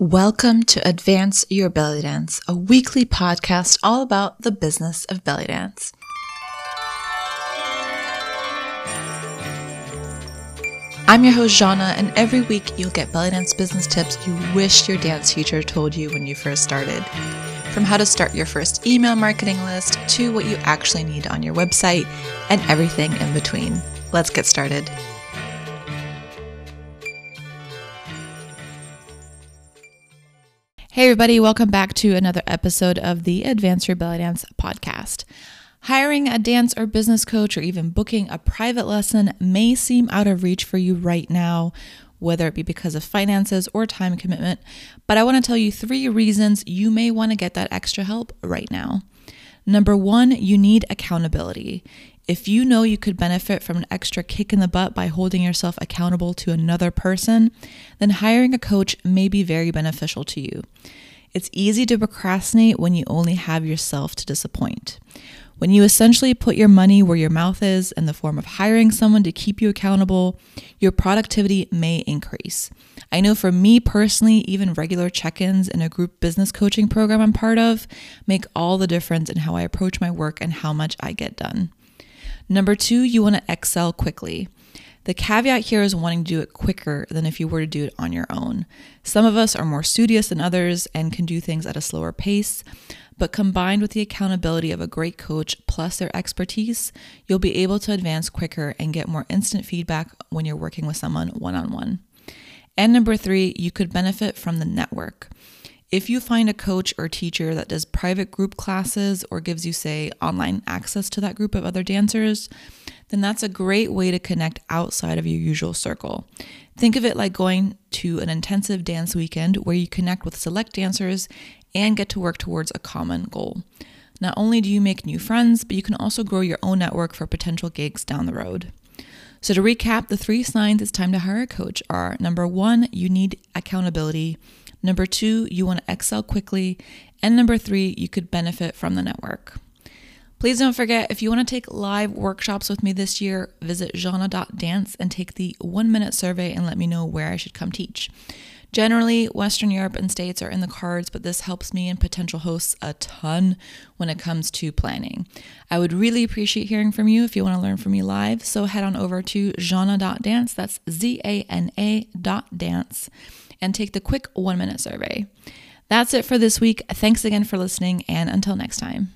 Welcome to Advance Your Belly Dance, a weekly podcast all about the business of belly dance. I'm your host, Zana, and every week you'll get belly dance business tips you wish your dance teacher told you when you first started. From how to start your first email marketing list to what you actually need on your website and everything in between. Let's get started. Hey, everybody, welcome back to another episode of the Advance Your Belly Dance podcast. Hiring a dance or business coach or even booking a private lesson may seem out of reach for you right now, whether it be because of finances or time commitment, but I want to tell you three reasons you may want to get that extra help right now. Number one, you need accountability. If you know you could benefit from an extra kick in the butt by holding yourself accountable to another person, then hiring a coach may be very beneficial to you. It's easy to procrastinate when you only have yourself to disappoint. When you essentially put your money where your mouth is in the form of hiring someone to keep you accountable, your productivity may increase. I know for me personally, even regular check ins in a group business coaching program I'm part of make all the difference in how I approach my work and how much I get done. Number two, you want to excel quickly. The caveat here is wanting to do it quicker than if you were to do it on your own. Some of us are more studious than others and can do things at a slower pace, but combined with the accountability of a great coach plus their expertise, you'll be able to advance quicker and get more instant feedback when you're working with someone one on one. And number three, you could benefit from the network. If you find a coach or teacher that does private group classes or gives you, say, online access to that group of other dancers, then that's a great way to connect outside of your usual circle. Think of it like going to an intensive dance weekend where you connect with select dancers and get to work towards a common goal. Not only do you make new friends, but you can also grow your own network for potential gigs down the road. So, to recap, the three signs it's time to hire a coach are number one, you need accountability. Number two, you want to excel quickly. And number three, you could benefit from the network. Please don't forget if you want to take live workshops with me this year, visit zana.dance and take the one minute survey and let me know where I should come teach. Generally, Western Europe and states are in the cards, but this helps me and potential hosts a ton when it comes to planning. I would really appreciate hearing from you if you want to learn from me live. So head on over to zana.dance, that's Z A N A dot dance and take the quick one minute survey. That's it for this week. Thanks again for listening, and until next time.